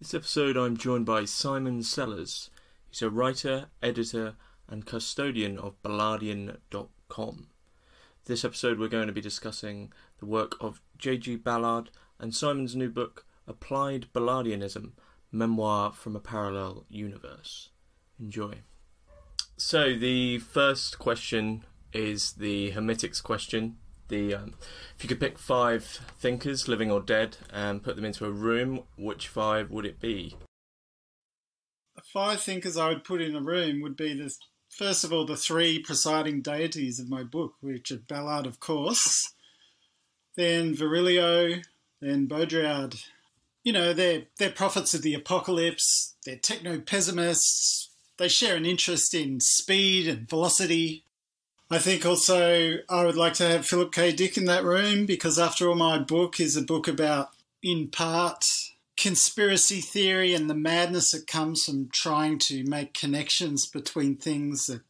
This episode, I'm joined by Simon Sellars. He's a writer, editor, and custodian of Ballardian.com. This episode, we're going to be discussing the work of J.G. Ballard and Simon's new book, Applied Ballardianism Memoir from a Parallel Universe. Enjoy. So, the first question is the Hermitix question. The um, if you could pick five thinkers, living or dead, and put them into a room, which five would it be? The five thinkers I would put in a room would be the first of all the three presiding deities of my book, which are Ballard, of course, then Virilio, then Baudrillard. You know, they're they're prophets of the apocalypse. They're techno pessimists. They share an interest in speed and velocity, I think also I would like to have Philip K. Dick in that room because, after all, my book is a book about, in part, conspiracy theory and the madness that comes from trying to make connections between things that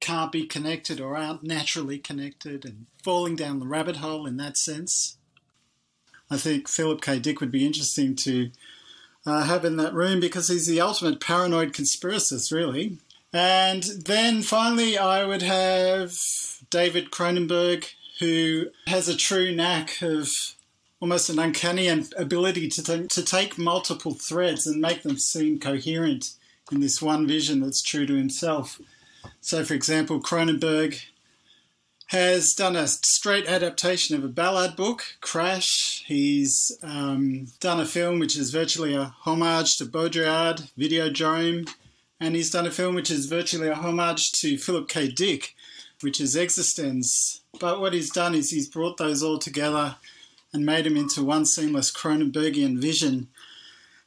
can't be connected or aren't naturally connected and falling down the rabbit hole in that sense. I think Philip K. Dick would be interesting to uh, have in that room because he's the ultimate paranoid conspiracist, really. And then finally, I would have David Cronenberg, who has a true knack of almost an uncanny ability to, to take multiple threads and make them seem coherent in this one vision that's true to himself. So, for example, Cronenberg has done a straight adaptation of a Ballard book, Crash. He's um, done a film which is virtually a homage to Baudrillard, Videodrome and he's done a film which is virtually a homage to Philip K. Dick, which is eXistenZ. But what he's done is he's brought those all together and made them into one seamless Cronenbergian vision.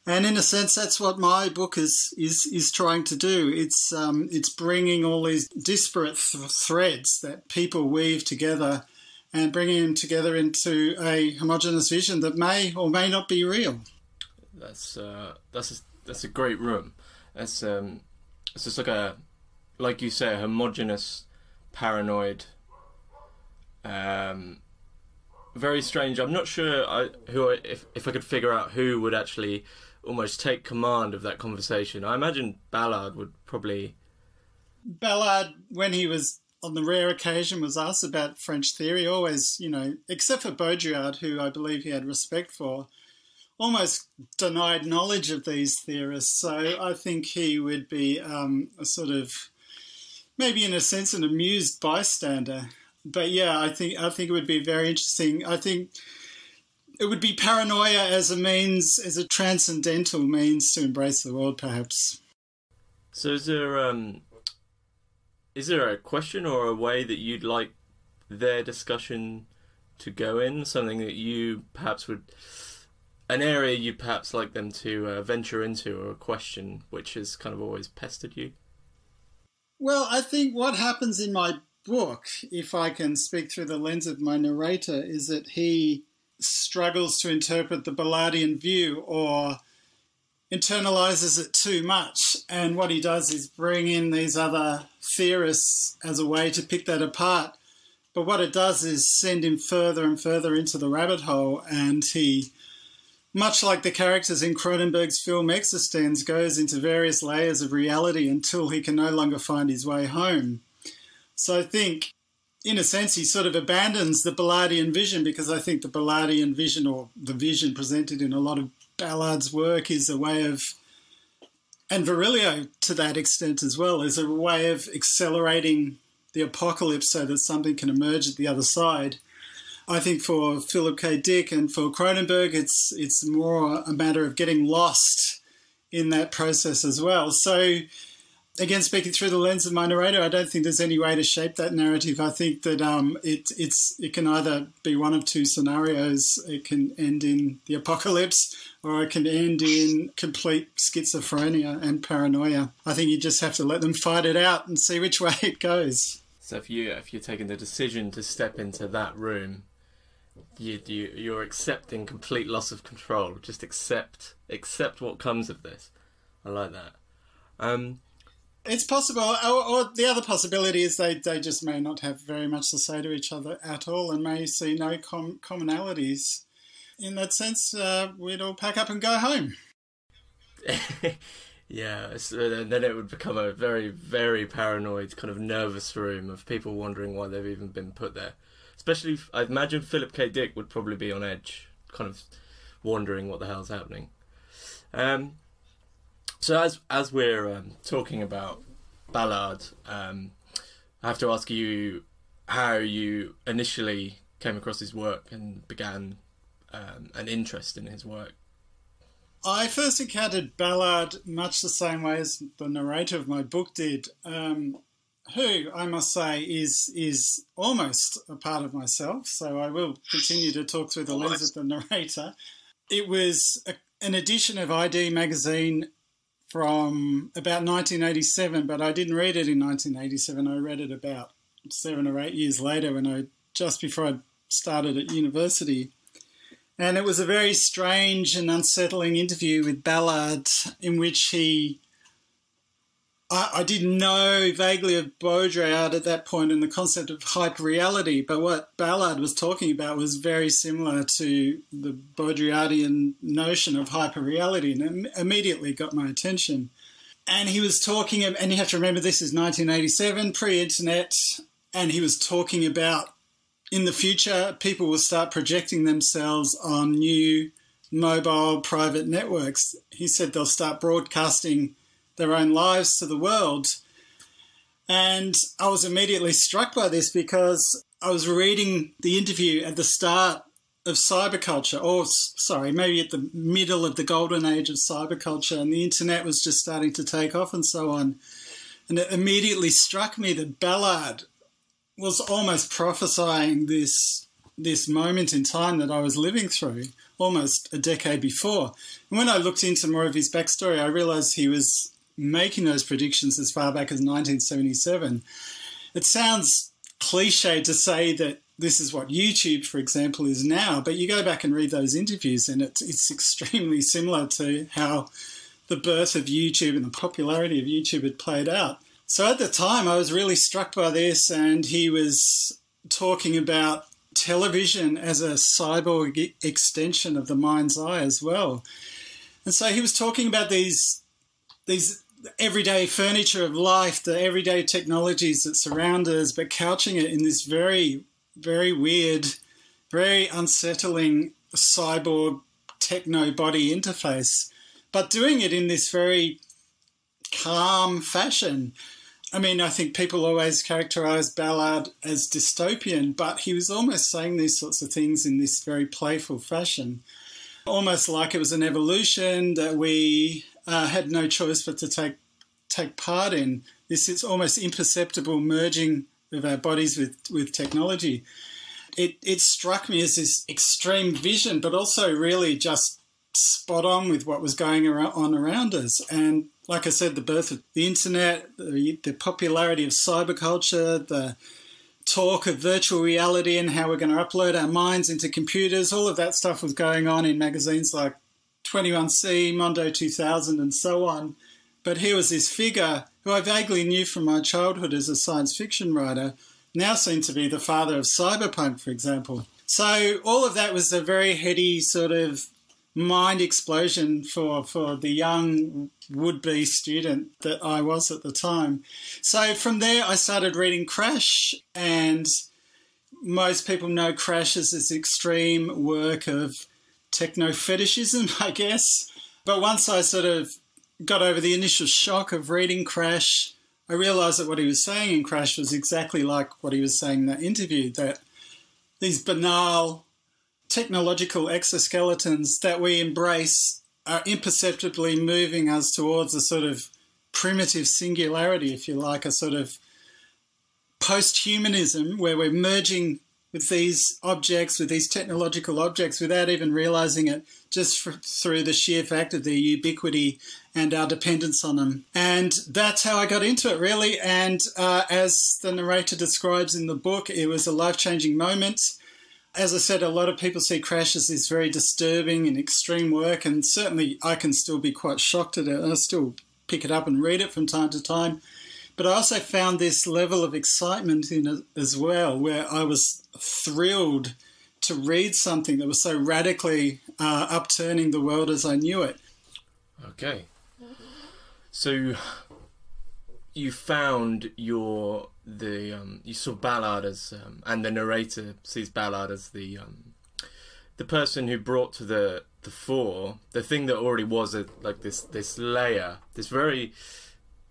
And in a sense, that's what my book is is is trying to do. It's um, it's bringing all these disparate th- threads that people weave together, and bringing them together into a homogenous vision that may or may not be real. That's uh, that's a, that's a great room. That's um, it's just like a, like you say, a homogenous, paranoid, um, very strange. I'm not sure I, who I, if if I could figure out who would actually almost take command of that conversation. I imagine Ballard would probably. Ballard, when he was on the rare occasion was asked about French theory, always, you know, except for Baudrillard, who I believe he had respect for, almost denied knowledge of these theorists. So I think he would be um, a sort of, maybe in a sense, an amused bystander. But yeah, I think I think it would be very interesting. I think it would be paranoia as a means, as a transcendental means to embrace the world, perhaps. So is there um, is there a question or a way that you'd like their discussion to go in? Something that you perhaps would an area you'd perhaps like them to uh, venture into or a question which has kind of always pestered you? Well, I think what happens in my book, if I can speak through the lens of my narrator, is that he struggles to interpret the Ballardian view or internalizes it too much. And what he does is bring in these other theorists as a way to pick that apart. But what it does is send him further and further into the rabbit hole, and he much like the characters in Cronenberg's film eXistenZ, goes into various layers of reality until he can no longer find his way home. So I think, in a sense, he sort of abandons the Ballardian vision because I think the Ballardian vision, or the vision presented in a lot of Ballard's work, is a way of, and Virilio to that extent as well, is a way of accelerating the apocalypse so that something can emerge at the other side. I think for Philip K. Dick and for Cronenberg, it's it's more a matter of getting lost in that process as well. So, again, speaking through the lens of my narrator, I don't think there's any way to shape that narrative. I think that um, it it's it can either be one of two scenarios. It can end in the apocalypse, or it can end in complete schizophrenia and paranoia. I think you just have to let them fight it out and see which way it goes. So if you if you're taking the decision to step into that room you, you you're accepting complete loss of control. Just accept accept what comes of this. I like that. Um, it's possible, or, or, the other possibility is they, they just may not have very much to say to each other at all, and may see no com- commonalities. In that sense, uh, we'd all pack up and go home. yeah, so then it would become a very, very paranoid, kind of nervous room of people wondering why they've even been put there. Especially, I imagine Philip K. Dick would probably be on edge, kind of wondering what the hell's happening. Um, so as as we're um, talking about Ballard, um, I have to ask you how you initially came across his work and began um, an interest in his work. I first encountered Ballard much the same way as the narrator of my book did, um, who I must say is is almost a part of myself. So I will continue to talk through the lens of the narrator. It was a, an edition of ID magazine from about 1987, but I didn't read it in 1987. I read it about seven or eight years later when I just before I started at university. And it was a very strange and unsettling interview with Ballard in which he. I, I didn't know vaguely of Baudrillard at that point and the concept of hyperreality, but what Ballard was talking about was very similar to the Baudrillardian notion of hyperreality and it immediately got my attention. And he was talking, and you have to remember this is 1987, pre internet, and he was talking about in the future, people will start projecting themselves on new mobile private networks. He said they'll start broadcasting their own lives to the world. And I was immediately struck by this because I was reading the interview at the start of cyberculture, or sorry, maybe at the middle of the golden age of cyberculture, and the internet was just starting to take off and so on. And it immediately struck me that Ballard was almost prophesying this this moment in time that I was living through almost a decade before. And when I looked into more of his backstory, I realized he was making those predictions as far back as 1977. It sounds cliche to say that this is what YouTube, for example, is now, but you go back and read those interviews, and it's, it's extremely similar to how the birth of YouTube and the popularity of YouTube had played out. So at the time, I was really struck by this, and he was talking about television as a cyborg extension of the mind's eye as well. And so he was talking about these these everyday furniture of life, the everyday technologies that surround us, but couching it in this very, very weird, very unsettling cyborg techno body interface, but doing it in this very calm fashion. I mean, I think people always characterize Ballard as dystopian, but he was almost saying these sorts of things in this very playful fashion, almost like it was an evolution that we uh, had no choice but to take take part in. This is almost imperceptible merging of our bodies with, with technology. It, it struck me as this extreme vision, but also really just spot on with what was going on around us. And like I said, the birth of the internet, the, the popularity of cyberculture, the talk of virtual reality and how we're going to upload our minds into computers, all of that stuff was going on in magazines like 21C, Mondo 2000, and so on. But here was this figure who I vaguely knew from my childhood as a science fiction writer, now seen to be the father of cyberpunk, for example. So all of that was a very heady sort of mind explosion for, for the young would be student that I was at the time. So from there, I started reading Crash, and most people know Crash as this extreme work of techno fetishism, I guess. But once I sort of got over the initial shock of reading Crash, I realized that what he was saying in Crash was exactly like what he was saying in that interview that these banal technological exoskeletons that we embrace are imperceptibly moving us towards a sort of primitive singularity, if you like, a sort of post humanism where we're merging with these objects, with these technological objects, without even realizing it, just for, through the sheer fact of their ubiquity and our dependence on them. And that's how I got into it, really. And uh, as the narrator describes in the book, it was a life changing moment as I said, a lot of people see Crash as this very disturbing and extreme work, and certainly I can still be quite shocked at it. and I still pick it up and read it from time to time. But I also found this level of excitement in it as well, where I was thrilled to read something that was so radically uh, upturning the world as I knew it. Okay, So you found your the um, you saw Ballard as um, and the narrator sees Ballard as the um, the person who brought to the the fore the thing that already was a, like this this layer this very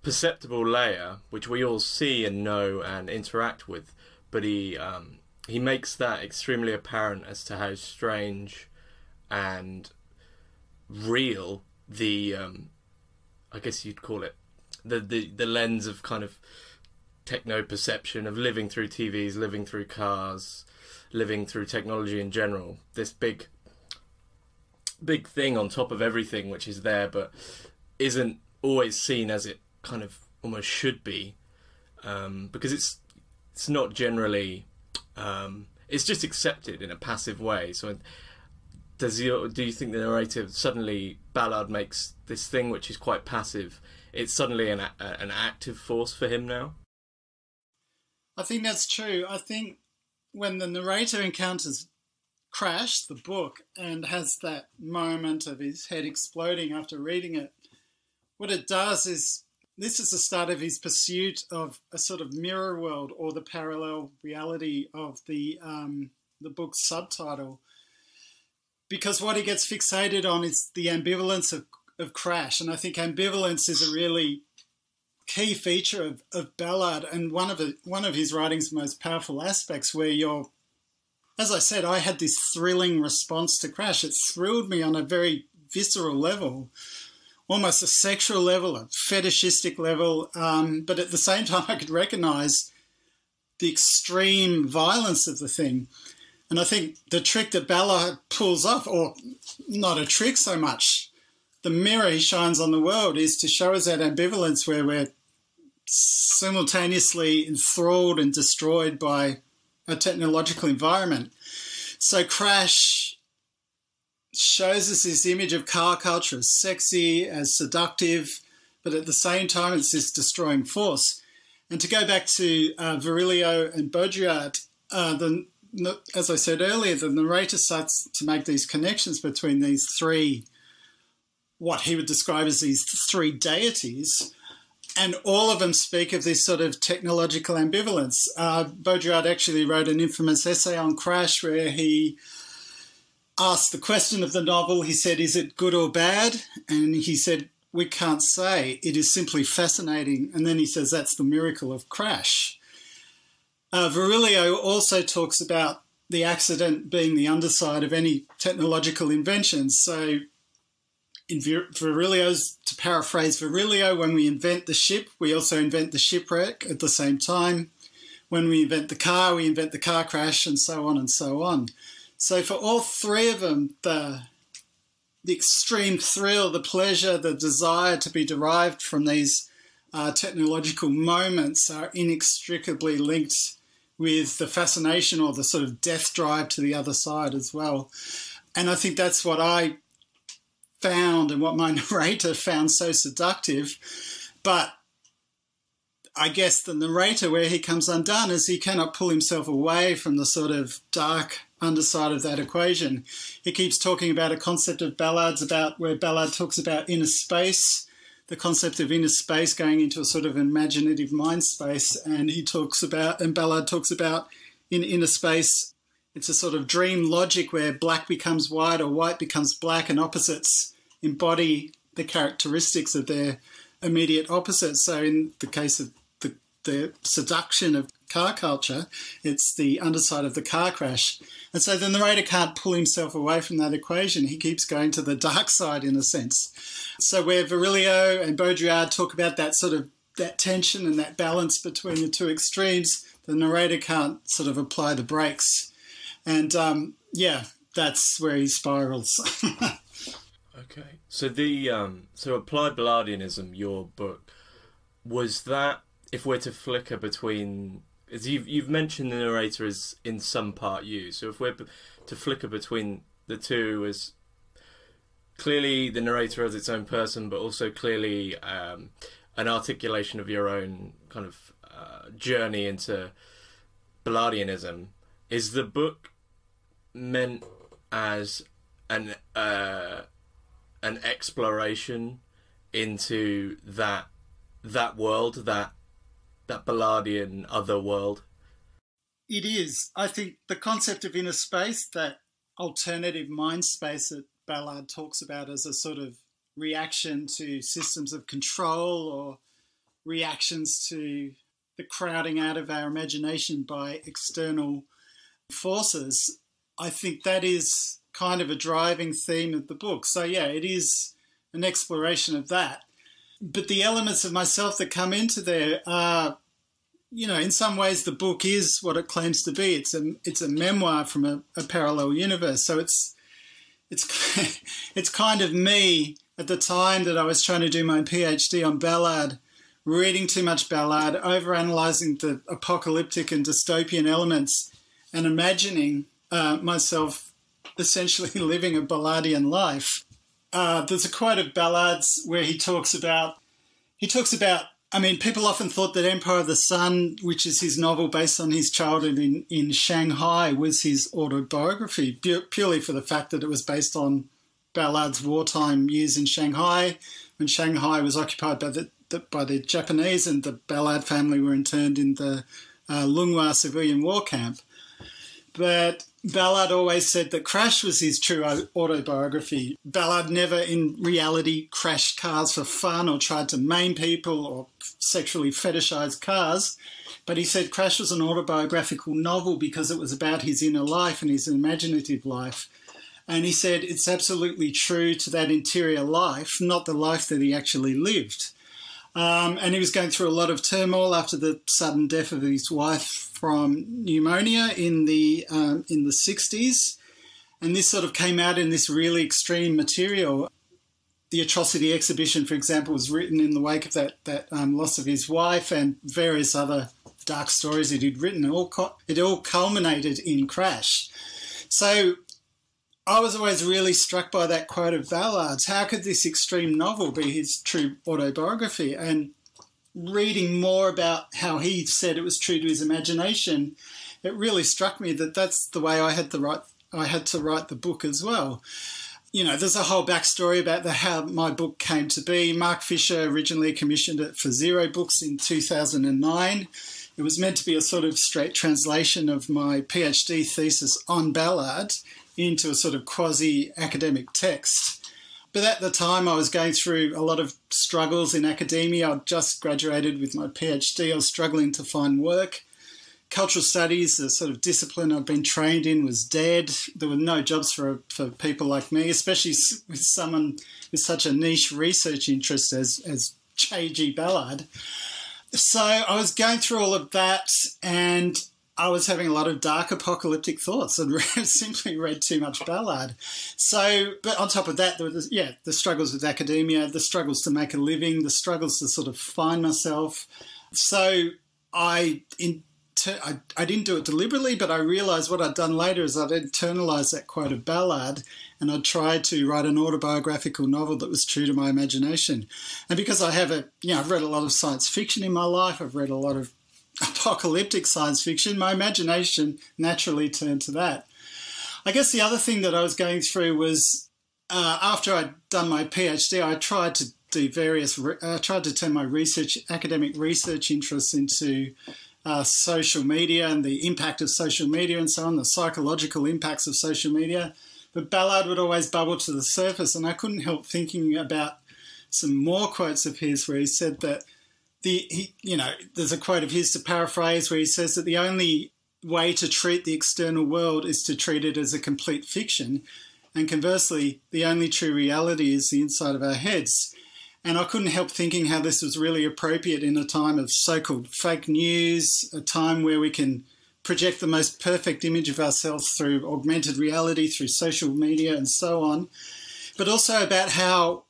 perceptible layer which we all see and know and interact with. But he um, he makes that extremely apparent as to how strange and real the um, I guess you'd call it the, the the lens of kind of techno perception of living through TVs, living through cars, living through technology in general. This big big thing on top of everything which is there but isn't always seen as it kind of almost should be um, because it's it's not generally um, it's just accepted in a passive way so does you do you think the narrative suddenly Ballard makes this thing which is quite passive? It's suddenly an an active force for him now. I think that's true. I think when the narrator encounters Crash, the book, and has that moment of his head exploding after reading it, what it does is this is the start of his pursuit of a sort of mirror world or the parallel reality of the um, the book's subtitle because what he gets fixated on is the ambivalence of, of Crash. And I think ambivalence is a really key feature of, of Ballard and one of, the, one of his writing's most powerful aspects where you're, as I said, I had this thrilling response to Crash. It thrilled me on a very visceral level, almost a sexual level, a fetishistic level. Um, but at the same time, I could recognize the extreme violence of the thing. And I think the trick that Ballard pulls off, or not a trick so much, the mirror he shines on the world is to show us that ambivalence where we're simultaneously enthralled and destroyed by a technological environment. So Crash shows us this image of car culture as sexy, as seductive, but at the same time it's this destroying force. And to go back to uh, Virilio and Baudrillard, uh, the as I said earlier, the narrator starts to make these connections between these three, what he would describe as these three deities, and all of them speak of this sort of technological ambivalence. Uh, Baudrillard actually wrote an infamous essay on Crash where he asked the question of the novel. He said, Is it good or bad? And he said, We can't say. It is simply fascinating. And then he says, That's the miracle of Crash. Uh, Virilio also talks about the accident being the underside of any technological invention. So, in Vir- Virilio's, to paraphrase Virilio, when we invent the ship, we also invent the shipwreck at the same time. When we invent the car, we invent the car crash, and so on and so on. So, for all three of them, the the extreme thrill, the pleasure, the desire to be derived from these uh, technological moments are inextricably linked with the fascination or the sort of death drive to the other side as well. And I think that's what I found and what my narrator found so seductive. But I guess the narrator, where he comes undone, is he cannot pull himself away from the sort of dark underside of that equation. He keeps talking about a concept of Ballard's about where Ballard talks about inner space the concept of inner space going into a sort of imaginative mind space. And he talks about, and Ballard talks about in inner space, it's a sort of dream logic where black becomes white or white becomes black, and opposites embody the characteristics of their immediate opposites. So, in the case of the, the seduction of car culture, it's the underside of the car crash. And so the narrator can't pull himself away from that equation. He keeps going to the dark side in a sense. So where Virilio and Baudrillard talk about that sort of that tension and that balance between the two extremes, the narrator can't sort of apply the brakes. And um, yeah, that's where he spirals. okay. So the um, so applied Ballardianism, your book, was that if we're to flicker between as you've you've mentioned the narrator is in some part you. So if we're to flicker between the two as clearly the narrator as its own person, but also clearly um, an articulation of your own kind of uh, journey into Ballardianism. Is the book meant as an uh, an exploration into that that world, that that Ballardian other world. It is. I think the concept of inner space, that alternative mind space that Ballard talks about as a sort of reaction to systems of control or reactions to the crowding out of our imagination by external forces, I think that is kind of a driving theme of the book. So, yeah, it is an exploration of that. But the elements of myself that come into there are, you know, in some ways the book is what it claims to be. It's a it's a memoir from a, a parallel universe. So it's it's it's kind of me at the time that I was trying to do my PhD on Ballard, reading too much Ballard, overanalyzing the apocalyptic and dystopian elements, and imagining uh, myself essentially living a Ballardian life. Uh, there's a quote of Ballard's where he talks about he talks about. I mean, people often thought that Empire of the Sun, which is his novel based on his childhood in, in Shanghai, was his autobiography, purely for the fact that it was based on Ballard's wartime years in Shanghai, when Shanghai was occupied by the, the by the Japanese, and the Ballard family were interned in the uh, Lunghua civilian war camp. But Ballard always said that Crash was his true autobiography. Ballard never, in reality, crashed cars for fun or tried to maim people or sexually fetishized cars. But he said Crash was an autobiographical novel because it was about his inner life and his imaginative life. And he said it's absolutely true to that interior life, not the life that he actually lived. Um, and he was going through a lot of turmoil after the sudden death of his wife from pneumonia in the um, in the 60s. And this sort of came out in this really extreme material. The Atrocity exhibition, for example, was written in the wake of that that um, loss of his wife and various other dark stories that he'd written. It all, it all culminated in Crash. So I was always really struck by that quote of Ballard's. How could this extreme novel be his true autobiography? And reading more about how he said it was true to his imagination, it really struck me that that's the way I had to write. I had to write the book as well. You know, there's a whole backstory about the, how my book came to be. Mark Fisher originally commissioned it for Zero Books in 2009. It was meant to be a sort of straight translation of my PhD thesis on Ballard into a sort of quasi academic text. But at the time, I was going through a lot of struggles in academia. I'd just graduated with my PhD. I was struggling to find work. Cultural studies, the sort of discipline I'd been trained in, was dead. There were no jobs for, for people like me, especially with someone with such a niche research interest as, as J.G. Ballard. So I was going through all of that, and I was having a lot of dark apocalyptic thoughts and simply read too much Ballard. So, but on top of that, there was, yeah the struggles with academia, the struggles to make a living, the struggles to sort of find myself. So I in, I, I didn't do it deliberately, but I realized what I'd done later is I'd internalized that quote of Ballard and I'd tried to write an autobiographical novel that was true to my imagination. And because I have a, you know, I've read a lot of science fiction in my life, I've read a lot of apocalyptic science fiction, my imagination naturally turned to that. I guess the other thing that I was going through was uh, after I'd done my PhD, I tried to do various, I uh, tried to turn my research, academic research interests into uh, social media and the impact of social media and so on, the psychological impacts of social media. But Ballard would always bubble to the surface, and I couldn't help thinking about some more quotes of his where he said that the he, you know, there's a quote of his to paraphrase where he says that the only way to treat the external world is to treat it as a complete fiction, and conversely, the only true reality is the inside of our heads. And I couldn't help thinking how this was really appropriate in a time of so-called fake news, a time where we can project the most perfect image of ourselves through augmented reality, through social media, and so on. But also about how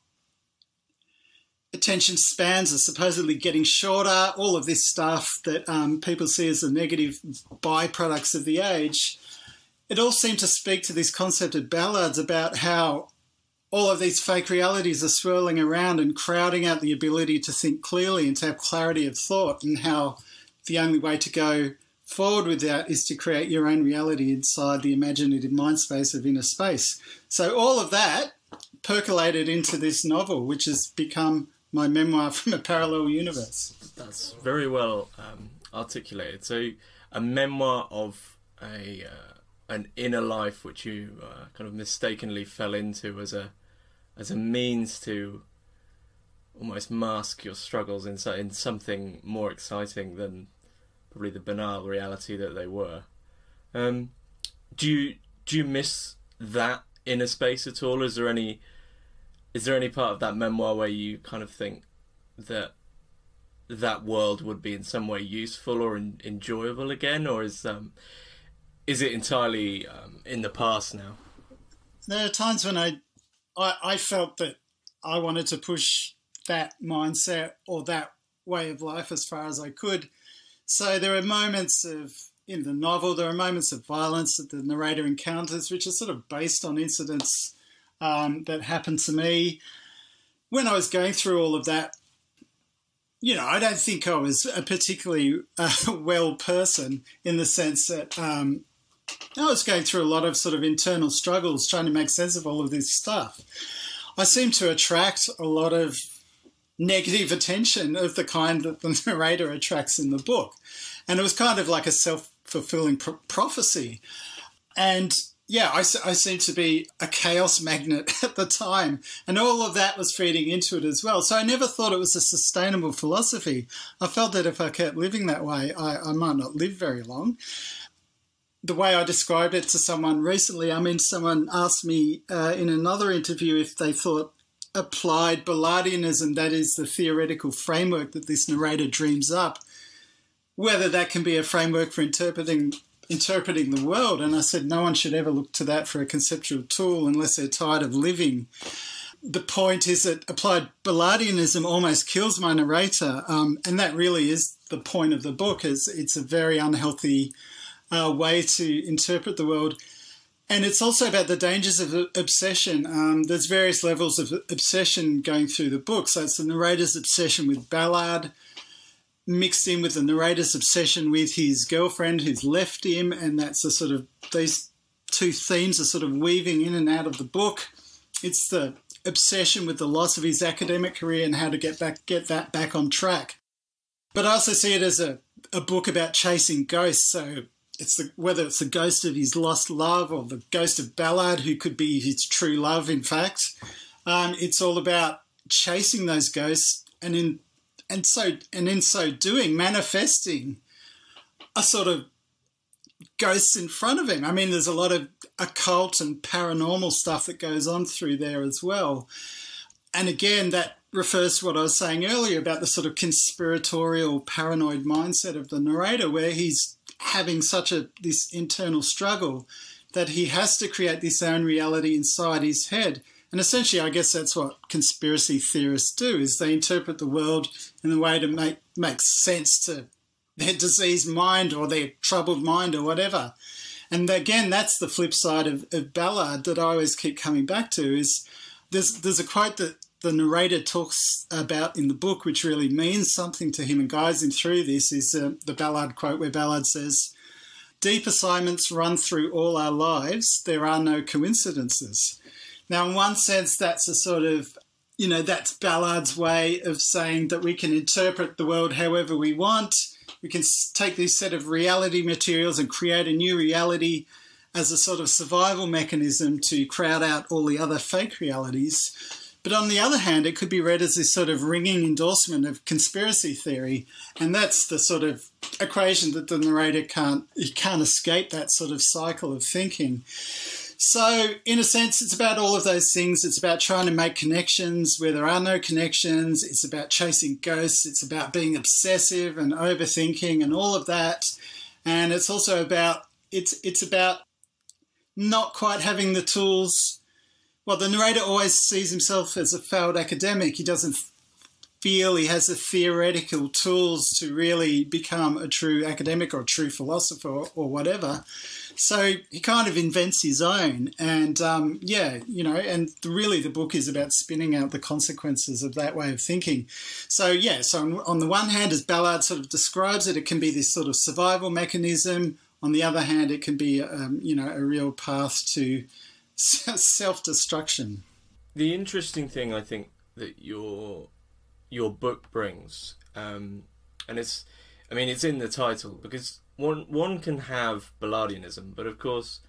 attention spans are supposedly getting shorter, all of this stuff that um, people see as the negative byproducts of the age. It all seemed to speak to this concept of Ballard's about how all of these fake realities are swirling around and crowding out the ability to think clearly and to have clarity of thought, and how the only way to go forward with that is to create your own reality inside the imaginative mind space of inner space. So, all of that percolated into this novel, which has become my memoir from a parallel universe. That's very well um, articulated. So, a memoir of a uh, an inner life which you uh, kind of mistakenly fell into as a as a means to almost mask your struggles in in something more exciting than probably the banal reality that they were. Um, do you do you miss that inner space at all? Is there any is there any part of that memoir where you kind of think that that world would be in some way useful or in, enjoyable again, or is um, is it entirely um, in the past now? There are times when I, I I felt that I wanted to push that mindset or that way of life as far as I could. So there are moments of in the novel there are moments of violence that the narrator encounters, which are sort of based on incidents um, that happened to me when I was going through all of that. You know, I don't think I was a particularly uh, well person in the sense that um, I was going through a lot of sort of internal struggles trying to make sense of all of this stuff. I seem to attract a lot of negative attention of the kind that the narrator attracts in the book. And it was kind of like a self fulfilling pro- prophecy. And yeah, I, I seemed to be a chaos magnet at the time, and all of that was feeding into it as well. So I never thought it was a sustainable philosophy. I felt that if I kept living that way, I, I might not live very long. The way I described it to someone recently, I mean, someone asked me uh, in another interview if they thought applied Ballardianism, that is the theoretical framework that this narrator dreams up, whether that can be a framework for interpreting interpreting the world. And I said, no one should ever look to that for a conceptual tool unless they're tired of living. The point is that applied Ballardianism almost kills my narrator, um, and that really is the point of the book. Is it's a very unhealthy uh, way to interpret the world, and it's also about the dangers of obsession. Um, there's various levels of obsession going through the book. So it's the narrator's obsession with Ballard, mixed in with the narrator's obsession with his girlfriend who's left him, and that's a sort of these two themes are sort of weaving in and out of the book. It's the obsession with the loss of his academic career and how to get back get that back on track. But I also see it as a, a book about chasing ghosts. So it's the, whether it's the ghost of his lost love or the ghost of Ballard, who could be his true love, in fact. Um, it's all about chasing those ghosts and in and so and in so doing manifesting a sort of ghosts in front of him. I mean, there's a lot of occult and paranormal stuff that goes on through there as well. And again, that refers to what I was saying earlier about the sort of conspiratorial, paranoid mindset of the narrator, where he's having such a this internal struggle that he has to create this own reality inside his head and essentially, I guess that's what conspiracy theorists do: is they interpret the world in a way to make make sense to their diseased mind or their troubled mind or whatever. And again, that's the flip side of, of Ballard that I always keep coming back to. Is there's there's a quote that the narrator talks about in the book, which really means something to him and guides him through this. Is uh, the Ballard quote where Ballard says, "Deep assignments run through all our lives. There are no coincidences." Now, in one sense, that's a sort of, you know, that's Ballard's way of saying that we can interpret the world however we want. We can take this set of reality materials and create a new reality as a sort of survival mechanism to crowd out all the other fake realities. But on the other hand, it could be read as this sort of ringing endorsement of conspiracy theory, and that's the sort of equation that the narrator can't he can't escape that sort of cycle of thinking. So, in a sense, it's about all of those things. It's about trying to make connections where there are no connections. It's about chasing ghosts. It's about being obsessive and overthinking and all of that. And it's also about it's it's about not quite having the tools. Well, the narrator always sees himself as a failed academic. He doesn't feel he has the theoretical tools to really become a true academic or true philosopher or, or whatever. So he kind of invents his own. And um, yeah, you know, and really the book is about spinning out the consequences of that way of thinking. So, yeah, so on, on the one hand, as Ballard sort of describes it, it can be this sort of survival mechanism. On the other hand, it can be, um, you know, a real path to self destruction. The interesting thing, I think, that you're your book brings, um, and it's, I mean, it's in the title because one one can have Ballardianism, but of course,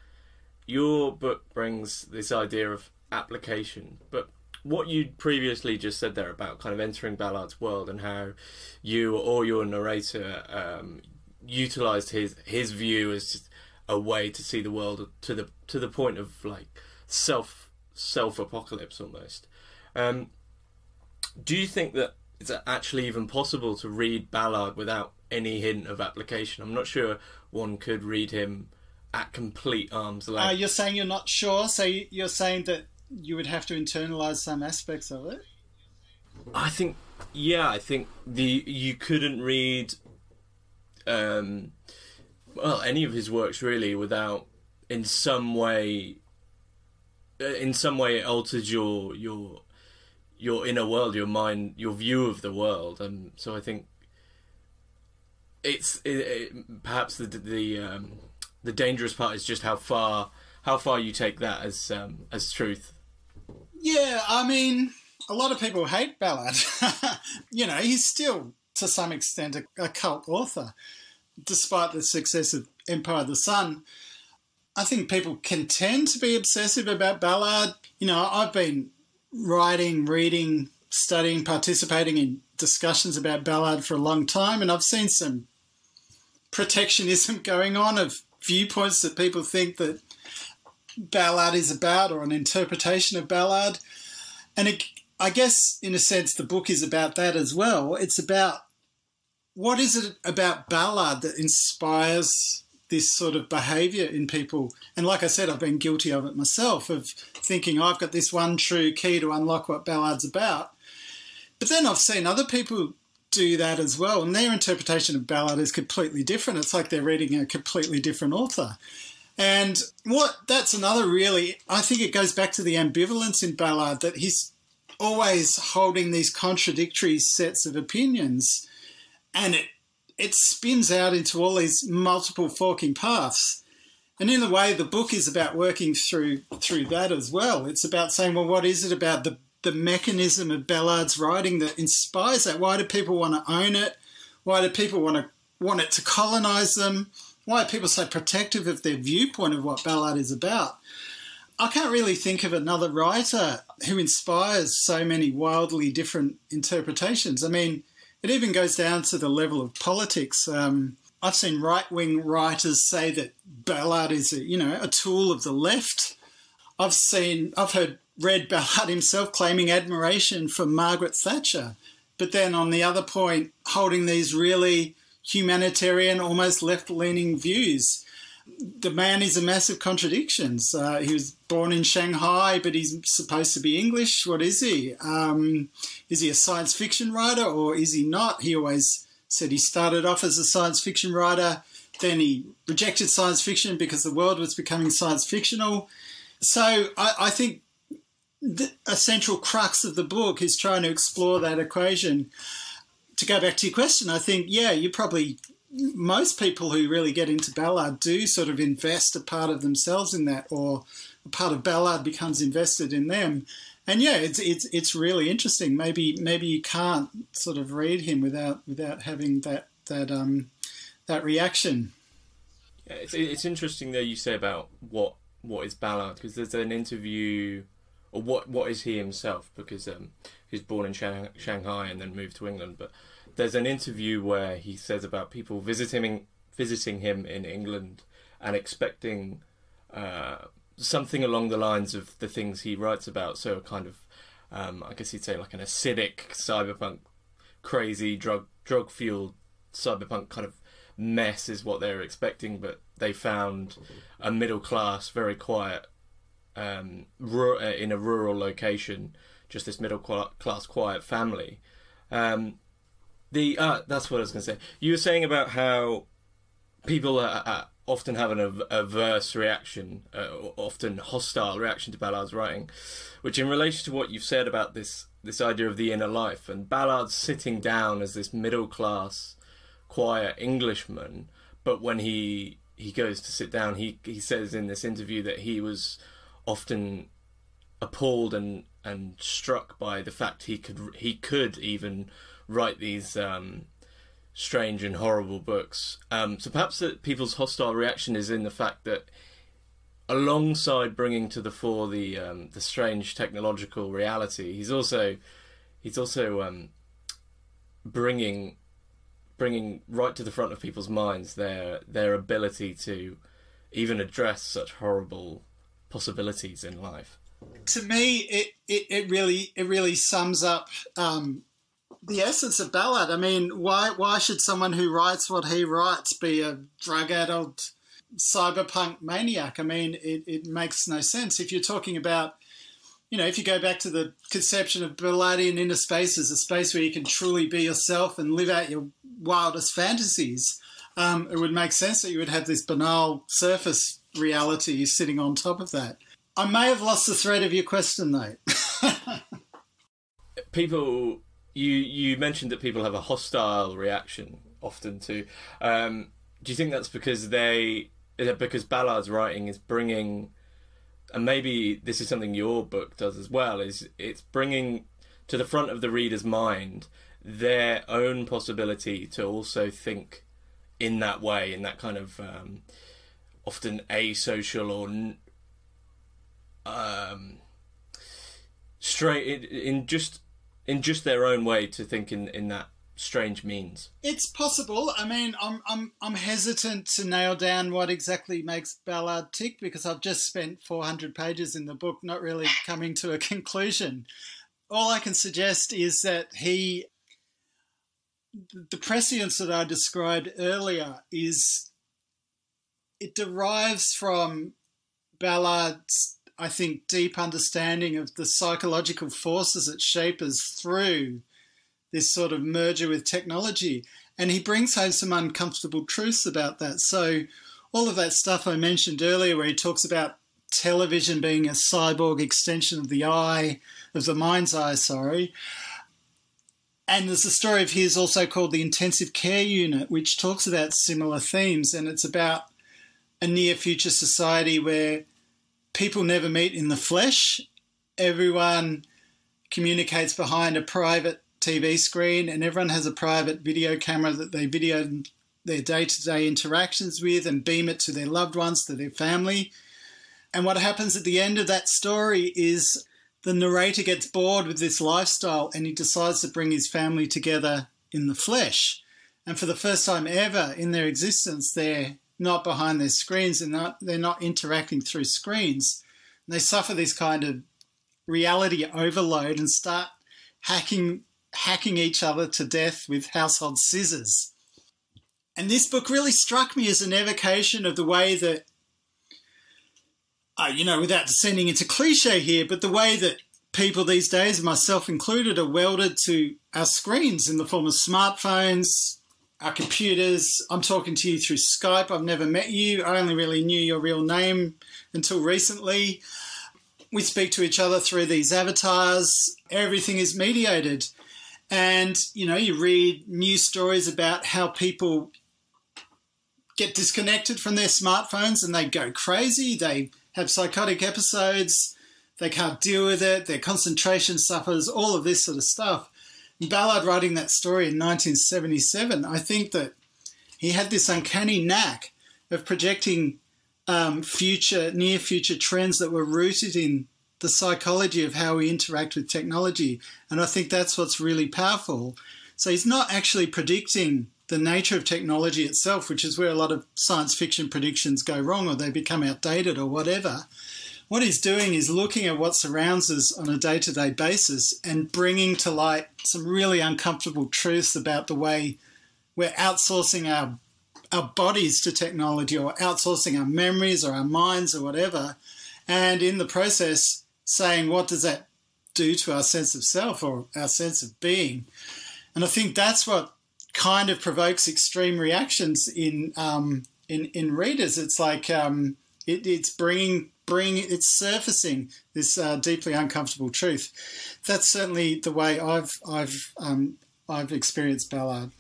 your book brings this idea of application. But what you previously just said there about kind of entering Ballard's world and how you or your narrator um, utilized his his view as a way to see the world to the to the point of like self self apocalypse almost. Um, do you think that it's actually even possible to read Ballard without any hint of application? I'm not sure one could read him at complete arm's length. Uh, you're saying you're not sure, so you're saying that you would have to internalize some aspects of it. I think, yeah, I think the you couldn't read, um, well, any of his works really without, in some way, uh, in some way, it alters your your your inner world, your mind, your view of the world, and so I think it's it, it, perhaps the the um, the dangerous part is just how far how far you take that as um, as truth. Yeah, I mean, a lot of people hate Ballard. you know, he's still to some extent a, a cult author, despite the success of Empire of the Sun. I think people can tend to be obsessive about Ballard. You know, I've been writing, reading, studying, participating in discussions about Ballard for a long time, and I've seen some protectionism going on of viewpoints that people think that Ballard is about or an interpretation of Ballard. And it, I guess, in a sense, the book is about that as well. It's about what is it about Ballard that inspires this sort of behavior in people. And like I said, I've been guilty of it myself, of thinking oh, I've got this one true key to unlock what Ballard's about. But then I've seen other people do that as well, and their interpretation of Ballard is completely different. It's like they're reading a completely different author. And what that's another really, I think it goes back to the ambivalence in Ballard that he's always holding these contradictory sets of opinions, and it it spins out into all these multiple forking paths. And in a way, the book is about working through through that as well. It's about saying, well, what is it about the the mechanism of Ballard's writing that inspires that? Why do people want to own it? Why do people want to want it to colonize them? Why are people so protective of their viewpoint of what Ballard is about? I can't really think of another writer who inspires so many wildly different interpretations. I mean, it even goes down to the level of politics. Um, I've seen right-wing writers say that Ballard is, a, you know, a tool of the left. I've seen, I've heard read Ballard himself claiming admiration for Margaret Thatcher, but then on the other point, holding these really humanitarian, almost left leaning views. The man is a massive contradiction. Uh, he was born in Shanghai, but he's supposed to be English. What is he? Um, is he a science fiction writer or is he not? He always said he started off as a science fiction writer, then he rejected science fiction because the world was becoming science fictional. So I, I think the, a central crux of the book is trying to explore that equation. To go back to your question, I think, yeah, you probably, most people who really get into Ballard do sort of invest a part of themselves in that, or a part of Ballard becomes invested in them. And yeah, it's it's it's really interesting. Maybe maybe you can't sort of read him without without having that that um that reaction. Yeah, it's it's interesting though you say about what what is Ballard because there's an interview or what what is he himself? Because um, he's born in Shang- Shanghai and then moved to England. But there's an interview where he says about people visiting visiting him in England and expecting uh, something along the lines of the things he writes about. So a kind of, um, I guess you'd say like an acidic cyberpunk, crazy drug drug fueled cyberpunk kind of mess is what they were expecting, but they found a middle class, very quiet um, uh, in a rural location, just this middle class quiet family. Um, the uh, that's what I was going to say. You were saying about how people often have an averse reaction, uh, often hostile reaction to Ballard's writing, which in relation to what you've said about this this idea of the inner life and Ballard sitting down as this middle class, quiet Englishman, but when he he goes to sit down, he he says in this interview that he was often appalled and and struck by the fact he could he could even write these um, strange and horrible books. Um, so perhaps that people's hostile reaction is in the fact that alongside bringing to the fore the um, the strange technological reality, he's also he's also um, bringing bringing right to the front of people's minds their their ability to even address such horrible possibilities in life. To me, it, it, it really it really sums up um, the essence of Ballard. I mean, why why should someone who writes what he writes be a drug addled cyberpunk maniac? I mean, it, it makes no sense. If you're talking about, you know, if you go back to the conception of Ballardian inner space as a space where you can truly be yourself and live out your wildest fantasies, um, it would make sense that you would have this banal surface reality sitting on top of that. I may have lost the thread of your question, though. people, you you mentioned that people have a hostile reaction often to. Um, do you think that's because they because Ballard's writing is bringing, and maybe this is something your book does as well, is it's bringing to the front of the reader's mind their own possibility to also think in that way, in that kind of um, often asocial or um, straight in, in just in just their own way to think in, in that strange means. It's possible. I mean, I'm I'm I'm hesitant to nail down what exactly makes Ballard tick because I've just spent 400 pages in the book, not really coming to a conclusion. All I can suggest is that he, the prescience that I described earlier, is it derives from Ballard's, I think, deep understanding of the psychological forces that shape us through this sort of merger with technology. And he brings home some uncomfortable truths about that. So, all of that stuff I mentioned earlier, where he talks about television being a cyborg extension of the eye, of the mind's eye, sorry. And there's a story of his also called The Intensive Care Unit, which talks about similar themes. And it's about a near future society where people never meet in the flesh. Everyone communicates behind a private TV screen, and everyone has a private video camera that they video their day to day interactions with and beam it to their loved ones, to their family. And what happens at the end of that story is the narrator gets bored with this lifestyle and he decides to bring his family together in the flesh. And for the first time ever in their existence, they're not behind their screens and not, they're not interacting through screens. And they suffer this kind of reality overload and start hacking hacking each other to death with household scissors. And this book really struck me as an evocation of the way that, uh, you know, without descending into cliche here, but the way that people these days, myself included, are welded to our screens in the form of smartphones, our computers. I'm talking to you through Skype. I've never met you. I only really knew your real name until recently. We speak to each other through these avatars. Everything is mediated. And, you know, you read news stories about how people get disconnected from their smartphones and they go crazy. They have psychotic episodes. They can't deal with it. Their concentration suffers, all of this sort of stuff. Ballard writing that story in 1977, I think that he had this uncanny knack of projecting um, future, near future trends that were rooted in the psychology of how we interact with technology. And I think that's what's really powerful. So he's not actually predicting the nature of technology itself, which is where a lot of science fiction predictions go wrong or they become outdated or whatever. What he's doing is looking at what surrounds us on a day to day basis and bringing to light some really uncomfortable truths about the way we're outsourcing our our bodies to technology or outsourcing our memories or our minds or whatever. And in the process, saying what does that do to our sense of self or our sense of being. And I think that's what kind of provokes extreme reactions in um, in in readers. It's like um, it, it's bringing bring it's surfacing this uh, deeply uncomfortable truth. That's certainly the way I've I've um, I've experienced Ballard.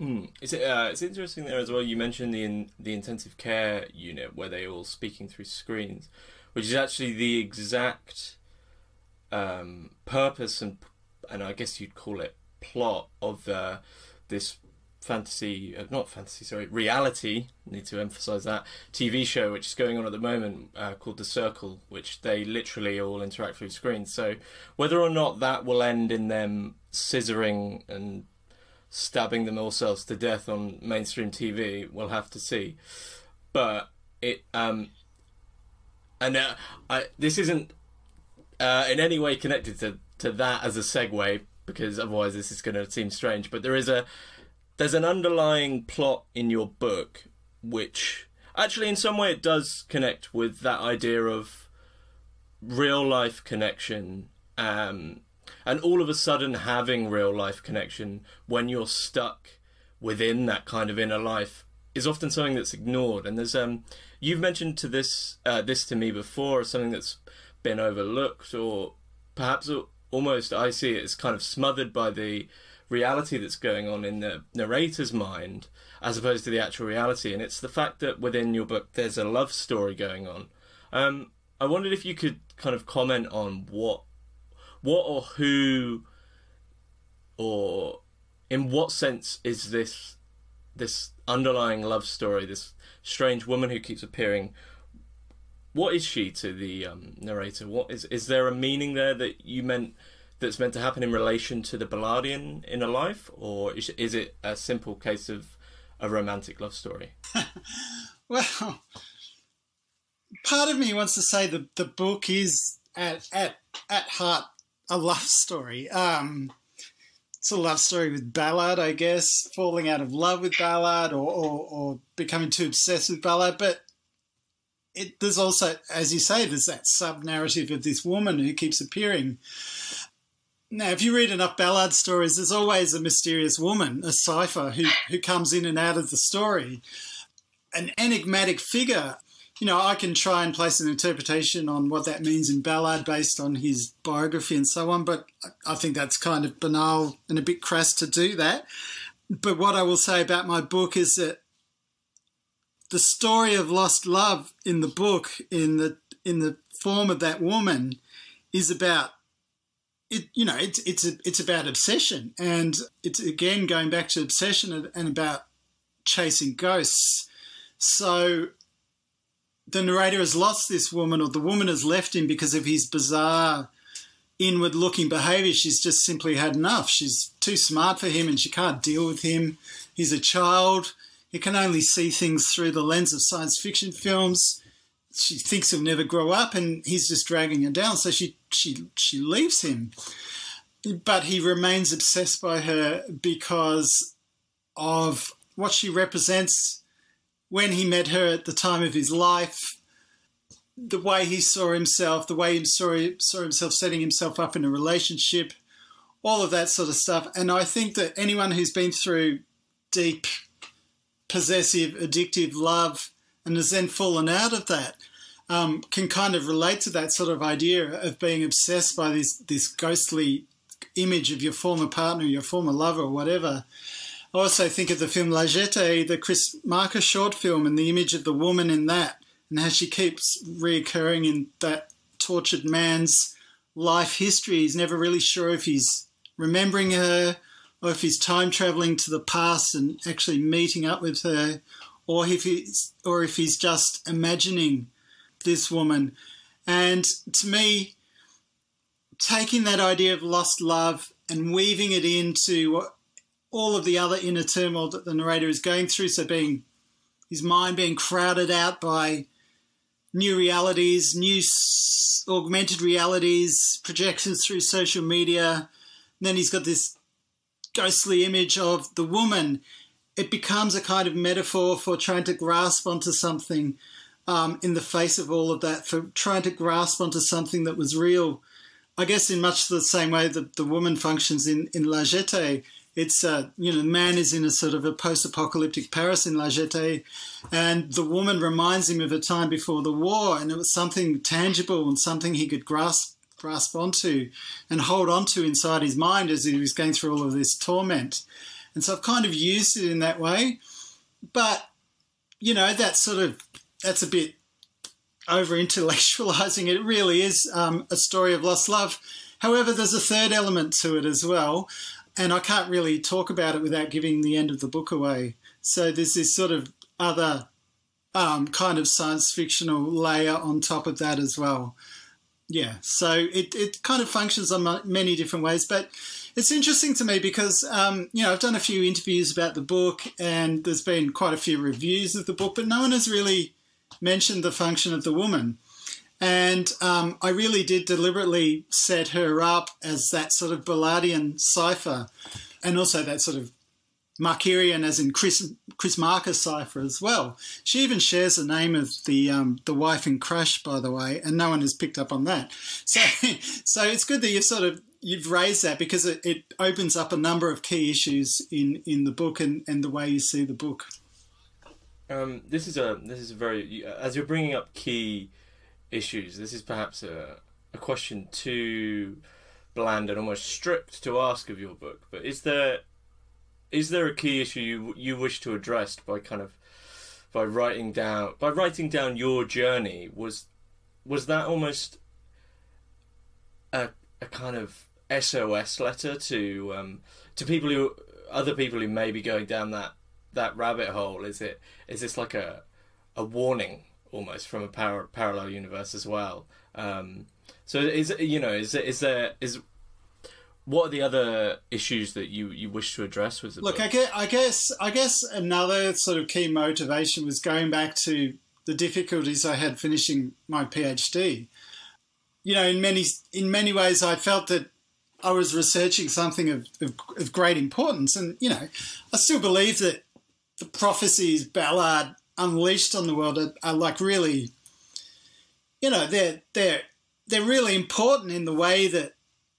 Mm. It's, uh, it's interesting there as well. You mentioned the in, the intensive care unit where they're all speaking through screens which is actually the exact um, purpose and and I guess you'd call it plot of uh, this fantasy, uh, not fantasy, sorry, reality. Need to emphasize that TV show which is going on at the moment uh, called The Circle, which they literally all interact through screens. So whether or not that will end in them scissoring and stabbing themselves to death on mainstream TV, we'll have to see. But it, um, and uh, I, this isn't uh, in any way connected to to that as a segue because otherwise this is going to seem strange. But there is a there's an underlying plot in your book which actually in some way it does connect with that idea of real life connection um, and all of a sudden having real life connection when you're stuck within that kind of inner life is often something that's ignored. And there's um you've mentioned to this uh, this to me before something that's been overlooked or perhaps almost I see it as kind of smothered by the reality that's going on in the narrator's mind as opposed to the actual reality. And it's the fact that within your book there's a love story going on. Um, I wondered if you could kind of comment on what, what or who, or in what sense is this this underlying love story, this strange woman who keeps appearing. What is she to the um, narrator? What is is there a meaning there that you meant that's meant to happen in relation to the Ballardian inner life, or is, is it a simple case of a romantic love story? well, part of me wants to say the the book is at at at heart a love story. Um, it's a love story with Ballard, I guess, falling out of love with Ballard or, or, or becoming too obsessed with Ballard. But it, there's also, as you say, there's that sub narrative of this woman who keeps appearing. Now, if you read enough Ballard stories, there's always a mysterious woman, a cipher, who, who comes in and out of the story. An enigmatic figure. You know, I can try and place an interpretation on what that means in Ballard based on his biography and so on, but I think that's kind of banal and a bit crass to do that. But what I will say about my book is that the story of lost love in the book, in the in the form of that woman, is about it, you know, it's it's a, it's about obsession, and it's again going back to obsession and about chasing ghosts. So the narrator has lost this woman, or the woman has left him because of his bizarre inward-looking behaviour. She's just simply had enough. She's too smart for him, and she can't deal with him. He's a child. He can only see things through the lens of science fiction films she thinks he'll never grow up, and he's just dragging her down. So she she she leaves him, but he remains obsessed by her because of what she represents when he met her at the time of his life, the way he saw himself, the way he saw, saw himself setting himself up in a relationship, all of that sort of stuff. And I think that anyone who's been through deep, possessive, addictive love and has then fallen out of that um, can kind of relate to that sort of idea of being obsessed by this this ghostly image of your former partner, your former lover, or whatever. I also think of the film La Jetée, the Chris Marker short film, and the image of the woman in that, and how she keeps reoccurring in that tortured man's life history. He's never really sure if he's remembering her or if he's time traveling to the past and actually meeting up with her or if he's or if he's just imagining this woman. And to me, taking that idea of lost love and weaving it into all of the other inner turmoil that the narrator is going through, so being his mind being crowded out by new realities, new augmented realities, projections through social media. And then he's got this ghostly image of the woman it becomes a kind of metaphor for trying to grasp onto something um, in the face of all of that, for trying to grasp onto something that was real. I guess in much the same way that the woman functions in, in La Jetée, it's uh, you know, man is in a sort of a post-apocalyptic Paris in La Jetée, and the woman reminds him of a time before the war, and it was something tangible and something he could grasp grasp onto and hold onto inside his mind as he was going through all of this torment. And so I've kind of used it in that way. But, you know, that's sort of, that's a bit over intellectualizing it. Really is um, a story of lost love. However, there's a third element to it as well, and I can't really talk about it without giving the end of the book away. So there's this sort of other um, kind of science fictional layer on top of that as well. Yeah, so it, it kind of functions on many different ways, but it's interesting to me because um, you know I've done a few interviews about the book, and there's been quite a few reviews of the book, but no one has really mentioned the function of the woman. And um, I really did deliberately set her up as that sort of Ballardian cipher, and also that sort of Markerian, as in Chris Chris Marker's cipher as well. She even shares the name of the um, the wife in Crash, by the way, and no one has picked up on that. So so it's good that you've sort of you've raised that because it, it opens up a number of key issues in in the book and, and the way you see the book. Um, this is a this is a very as you're bringing up key issues. This is perhaps a a question too bland and almost strict to ask of your book. But is there is there a key issue you you wish to address by kind of by writing down by writing down your journey was was that almost a a kind of SOS letter to um, to people who other people who may be going down that that rabbit hole. Is it is this like a a warning almost from a par- parallel universe as well? Um, so is you know is is there is what are the other issues that you, you wish to address with the look book? I guess, I guess I guess another sort of key motivation was going back to the difficulties I had finishing my PhD you know in many in many ways I felt that I was researching something of, of, of, great importance. And, you know, I still believe that the prophecies Ballard unleashed on the world are, are like really, you know, they're, they're, they're really important in the way that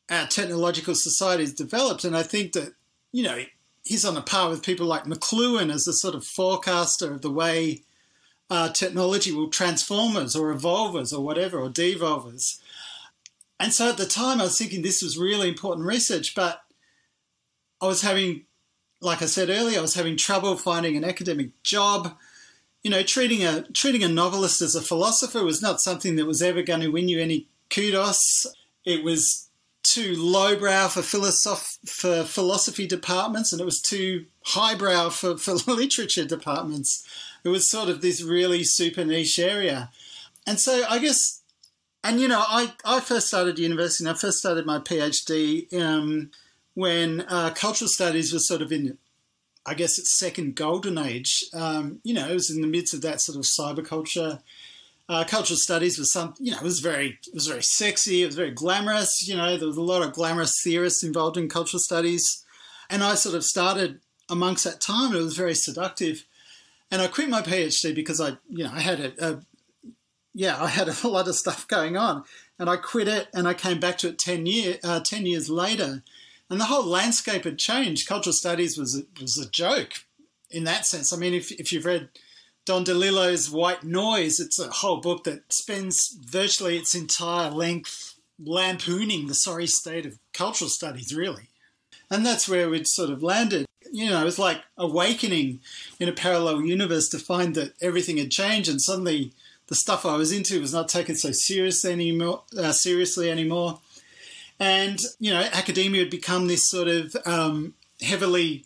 our technological society has developed. And I think that, you know, he's on a par with people like McLuhan as a sort of forecaster of the way uh, technology will transform us or evolve us or whatever, or devolve us. And so at the time, I was thinking this was really important research, but I was having, like I said earlier, I was having trouble finding an academic job. You know, treating a treating a novelist as a philosopher was not something that was ever going to win you any kudos. It was too lowbrow for philosoph- for philosophy departments, and it was too highbrow for, for literature departments. It was sort of this really super niche area. And so I guess and you know, I, I first started university and I first started my PhD um, when uh, cultural studies was sort of in, I guess, its second golden age. Um, you know, it was in the midst of that sort of cyberculture. Uh, cultural studies was some, you know, it was very, it was very sexy. It was very glamorous. You know, there was a lot of glamorous theorists involved in cultural studies, and I sort of started amongst that time. It was very seductive, and I quit my PhD because I, you know, I had a, a yeah, I had a lot of stuff going on, and I quit it, and I came back to it ten year uh, ten years later, and the whole landscape had changed. Cultural studies was was a joke in that sense. I mean, if if you've read Don DeLillo's White Noise, it's a whole book that spends virtually its entire length lampooning the sorry state of cultural studies, really. And that's where we'd sort of landed. You know, it was like awakening in a parallel universe to find that everything had changed and suddenly the stuff I was into was not taken so seriously anymore. Uh, seriously anymore, and you know, academia had become this sort of um, heavily,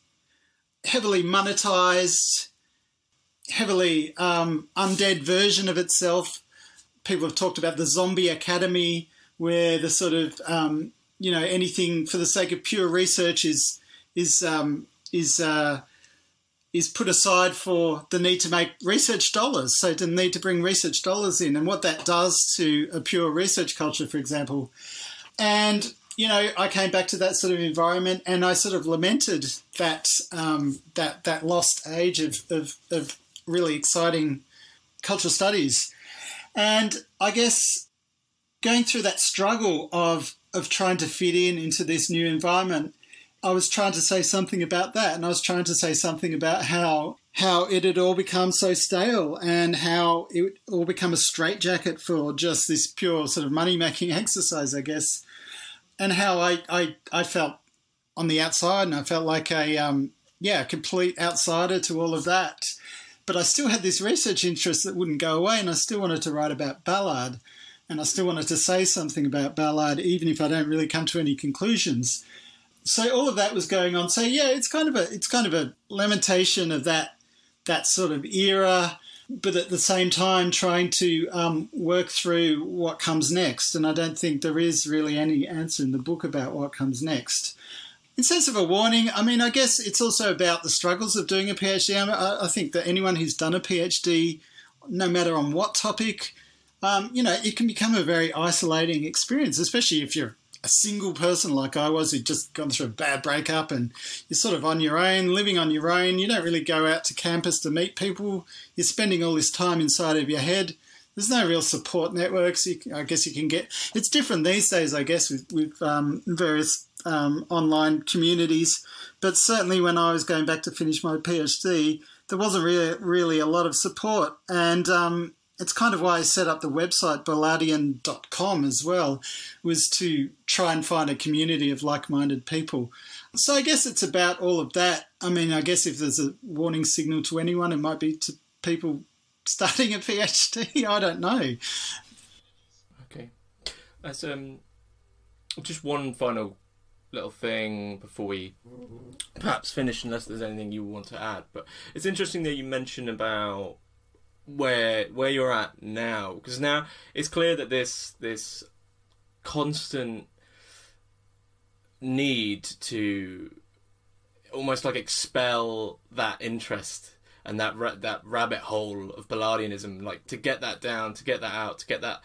heavily monetized, heavily um, undead version of itself. People have talked about the zombie academy, where the sort of um, you know anything for the sake of pure research is is um, is uh, is put aside for the need to make research dollars. So the need to bring research dollars in and what that does to a pure research culture, for example. And you know, I came back to that sort of environment, and I sort of lamented that um, that that lost age of, of, of really exciting cultural studies. And I guess going through that struggle of of trying to fit in into this new environment I was trying to say something about that, and I was trying to say something about how how it had all become so stale and how it all become a straitjacket for just this pure sort of money making exercise, I guess, and how I, I I felt on the outside, and I felt like a um, yeah complete outsider to all of that. but I still had this research interest that wouldn't go away, and I still wanted to write about Ballard, and I still wanted to say something about Ballard, even if I don't really come to any conclusions. So all of that was going on. So yeah, it's kind of a it's kind of a lamentation of that that sort of era, but at the same time trying to um, work through what comes next. And I don't think there is really any answer in the book about what comes next. In sense of a warning, I mean, I guess it's also about the struggles of doing a PhD. I, I think that anyone who's done a PhD, no matter on what topic, um, you know, it can become a very isolating experience, especially if you're a single person like I was who'd just gone through a bad breakup and you're sort of on your own, living on your own. You don't really go out to campus to meet people. You're spending all this time inside of your head. There's no real support networks. You, I guess you can get. It's different these days, I guess, with, with um, various um, online communities. But certainly when I was going back to finish my PhD, there wasn't really, really a lot of support. And um, it's kind of why I set up the website ballardian.com as well, was to try and find a community of like minded people. So I guess it's about all of that. I mean, I guess if there's a warning signal to anyone, it might be to people starting a PhD. I don't know. Okay. As um, just one final little thing before we perhaps finish, unless there's anything you want to add. But it's interesting that you mentioned about where where you're at now, because now it's clear that this this constant need to almost like expel that interest and that ra- that rabbit hole of Ballardianism, like to get that down, to get that out, to get that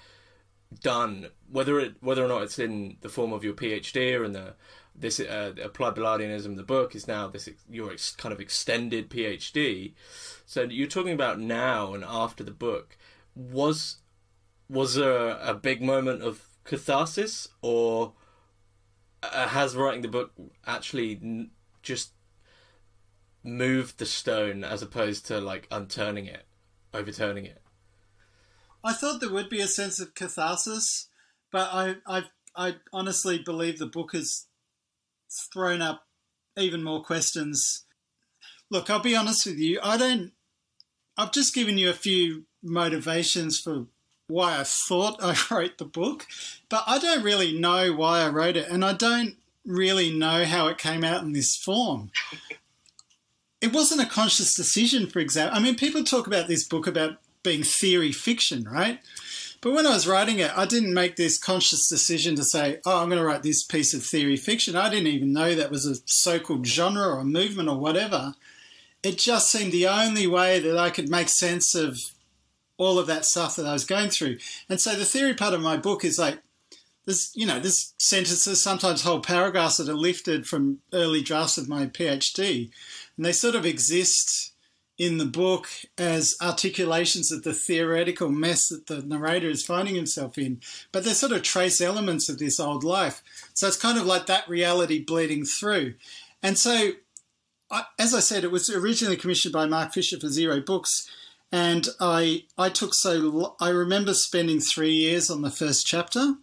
done, whether it whether or not it's in the form of your PhD or in the this uh, applied Ballardianism, the book is now this your ex- kind of extended PhD. So you're talking about now and after the book. Was was there a big moment of catharsis, or uh, has writing the book actually just moved the stone as opposed to like unturning it, overturning it? I thought there would be a sense of catharsis, but I I I honestly believe the book has thrown up even more questions. Look, I'll be honest with you. I don't. I've just given you a few motivations for why I thought I wrote the book, but I don't really know why I wrote it, and I don't really know how it came out in this form. It wasn't a conscious decision, for example. I mean, people talk about this book about being theory fiction, right? But when I was writing it, I didn't make this conscious decision to say, oh, I'm going to write this piece of theory fiction. I didn't even know that was a so called genre or a movement or whatever. It just seemed the only way that I could make sense of all of that stuff that I was going through. And so the theory part of my book is like, there's, you know, there's sentences, sometimes whole paragraphs that are lifted from early drafts of my PhD. And they sort of exist in the book as articulations of the theoretical mess that the narrator is finding himself in, but they're sort of trace elements of this old life. So it's kind of like that reality bleeding through. And so, I, as I said, it was originally commissioned by Mark Fisher for Zero Books, and I I took so I remember spending three years on the first chapter.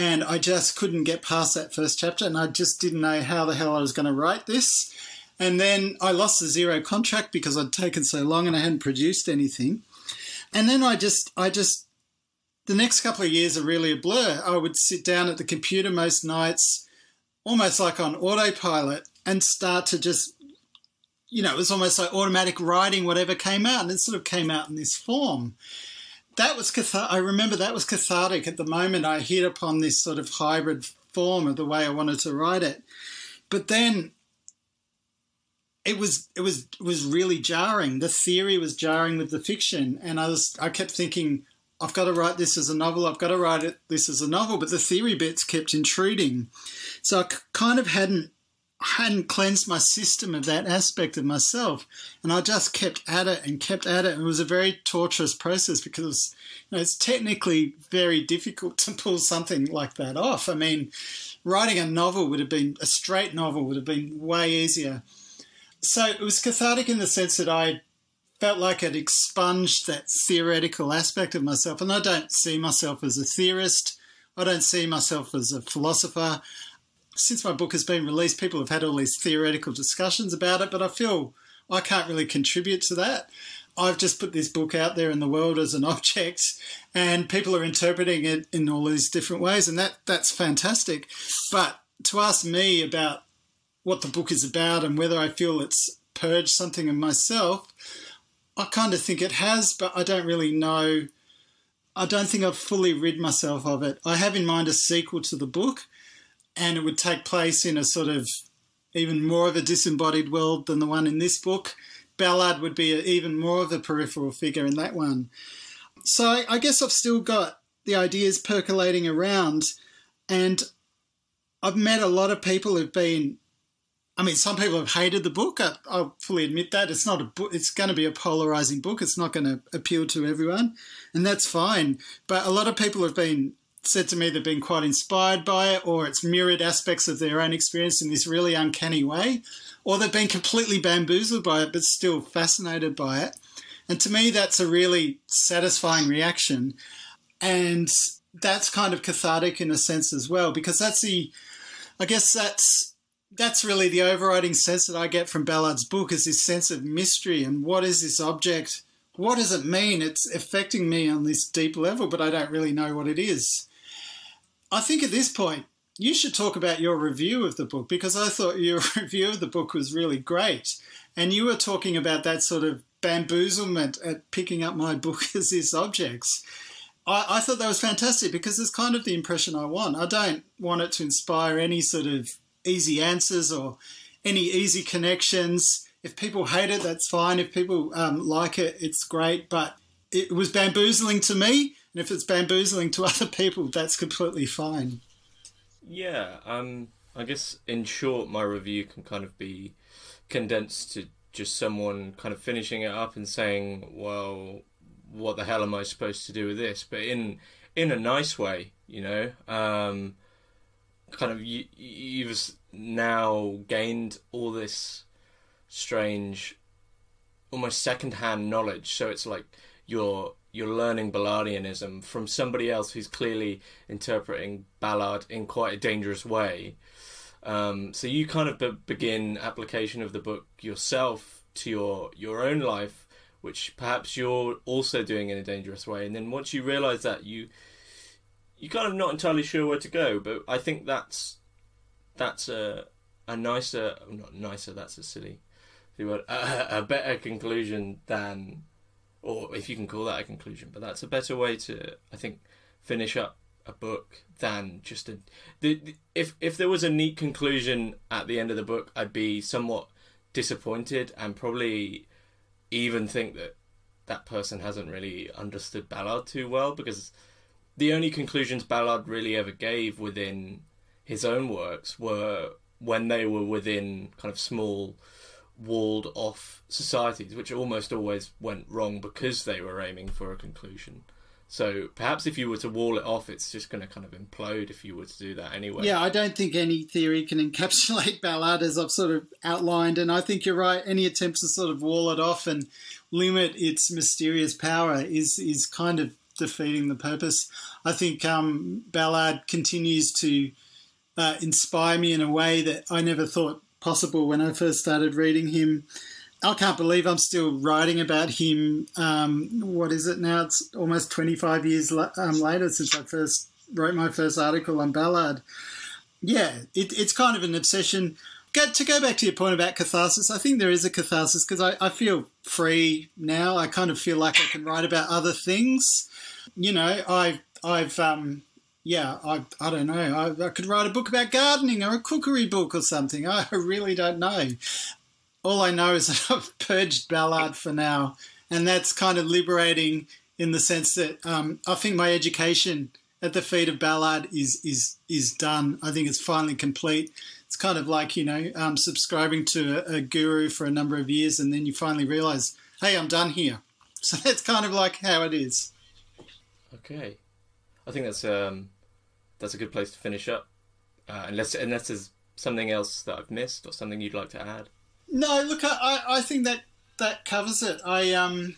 And I just couldn't get past that first chapter, and I just didn't know how the hell I was going to write this. And then I lost the zero contract because I'd taken so long and I hadn't produced anything. And then I just, I just, the next couple of years are really a blur. I would sit down at the computer most nights, almost like on autopilot, and start to just, you know, it was almost like automatic writing whatever came out, and it sort of came out in this form. That was cathar- I remember that was cathartic. At the moment, I hit upon this sort of hybrid form of the way I wanted to write it. But then it was it was it was really jarring. The theory was jarring with the fiction, and I was I kept thinking, I've got to write this as a novel. I've got to write it this as a novel, but the theory bits kept intruding, so I kind of hadn't hadn't cleansed my system of that aspect of myself, and I just kept at it and kept at it. And it was a very torturous process because you know, it's technically very difficult to pull something like that off. I mean, writing a novel would have been a straight novel would have been way easier so it was cathartic in the sense that I felt like I'd expunged that theoretical aspect of myself. And I don't see myself as a theorist. I don't see myself as a philosopher. Since my book has been released, people have had all these theoretical discussions about it, but I feel I can't really contribute to that. I've just put this book out there in the world as an object, and people are interpreting it in all these different ways, and that that's fantastic. But to ask me about what the book is about and whether I feel it's purged something in myself, I kind of think it has, but I don't really know. I don't think I've fully rid myself of it. I have in mind a sequel to the book, and it would take place in a sort of even more of a disembodied world than the one in this book. Ballard would be even more of a peripheral figure in that one. So I guess I've still got the ideas percolating around, and I've met a lot of people who've been. I mean, some people have hated the book. I, I'll fully admit that it's not a book. It's going to be a polarizing book. It's not going to appeal to everyone, and that's fine. But a lot of people have been said to me they've been quite inspired by it, or it's mirrored aspects of their own experience in this really uncanny way, or they've been completely bamboozled by it but still fascinated by it. And to me, that's a really satisfying reaction. And that's kind of cathartic in a sense as well, because that's the, I guess that's that's really the overriding sense that I get from Ballard's book is this sense of mystery and what is this object? What does it mean? It's affecting me on this deep level, but I don't really know what it is. I think at this point, you should talk about your review of the book because I thought your review of the book was really great. And you were talking about that sort of bamboozlement at picking up my book as this objects. I, I thought that was fantastic because it's kind of the impression I want. I don't want it to inspire any sort of easy answers or any easy connections. If people hate it, that's fine. If people um, like it, it's great. But it was bamboozling to me, and if it's bamboozling to other people, that's completely fine. Yeah, um, I guess in short, my review can kind of be condensed to just someone kind of finishing it up and saying, "Well, what the hell am I supposed to do with this?" But in in a nice way, you know. Um, kind of you, you've now gained all this strange, almost second-hand knowledge. So it's like you're you're learning Ballardianism from somebody else who's clearly interpreting Ballard in quite a dangerous way. Um, so you kind of be- begin application of the book yourself to your your own life, which perhaps you're also doing in a dangerous way. And then once you realise that, you you kind of not entirely sure where to go. But I think that's that's a a nicer, not nicer. That's a silly word. A, a better conclusion than or if you can call that a conclusion. But that's a better way to, I think, finish up a book than just a. The, the, if if there was a neat conclusion at the end of the book, I'd be somewhat disappointed and probably even think that that person hasn't really understood Ballard too well because the only conclusions Ballard really ever gave within his own works were when they were within kind of small walled off societies, which almost always went wrong because they were aiming for a conclusion. So perhaps if you were to wall it off, it's just going to kind of implode if you were to do that anyway. Yeah, I don't think any theory can encapsulate Ballard as I've sort of outlined, and I think you're right. Any attempt to sort of wall it off and limit its mysterious power is is kind of defeating the purpose. I think um, Ballard continues to uh, inspire me in a way that I never thought possible when I first started reading him. I can't believe I'm still writing about him. Um, what is it now? It's almost 25 years um, later since I first wrote my first article on Ballard. Yeah, it, it's kind of an obsession. To go back to your point about catharsis, I think there is a catharsis because I, I feel free now. I kind of feel like I can write about other things. You know, I, I've um, yeah, I, I don't know. I, I, could write a book about gardening or a cookery book or something. I really don't know. All I know is that I've purged Ballard for now, and that's kind of liberating in the sense that um, I think my education at the feet of Ballard is is is done. I think it's finally complete. It's kind of like you know um, subscribing to a, a guru for a number of years, and then you finally realize, hey, I'm done here. So that's kind of like how it is. Okay, I think that's um, that's a good place to finish up. Uh, unless unless there's something else that I've missed or something you'd like to add. No, look, I, I think that that covers it. I um,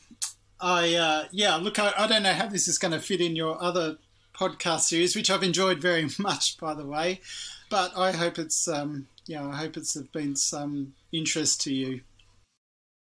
I uh, yeah, look, I, I don't know how this is going to fit in your other podcast series, which I've enjoyed very much, by the way. But I hope it's um, yeah, I hope it's been some interest to you.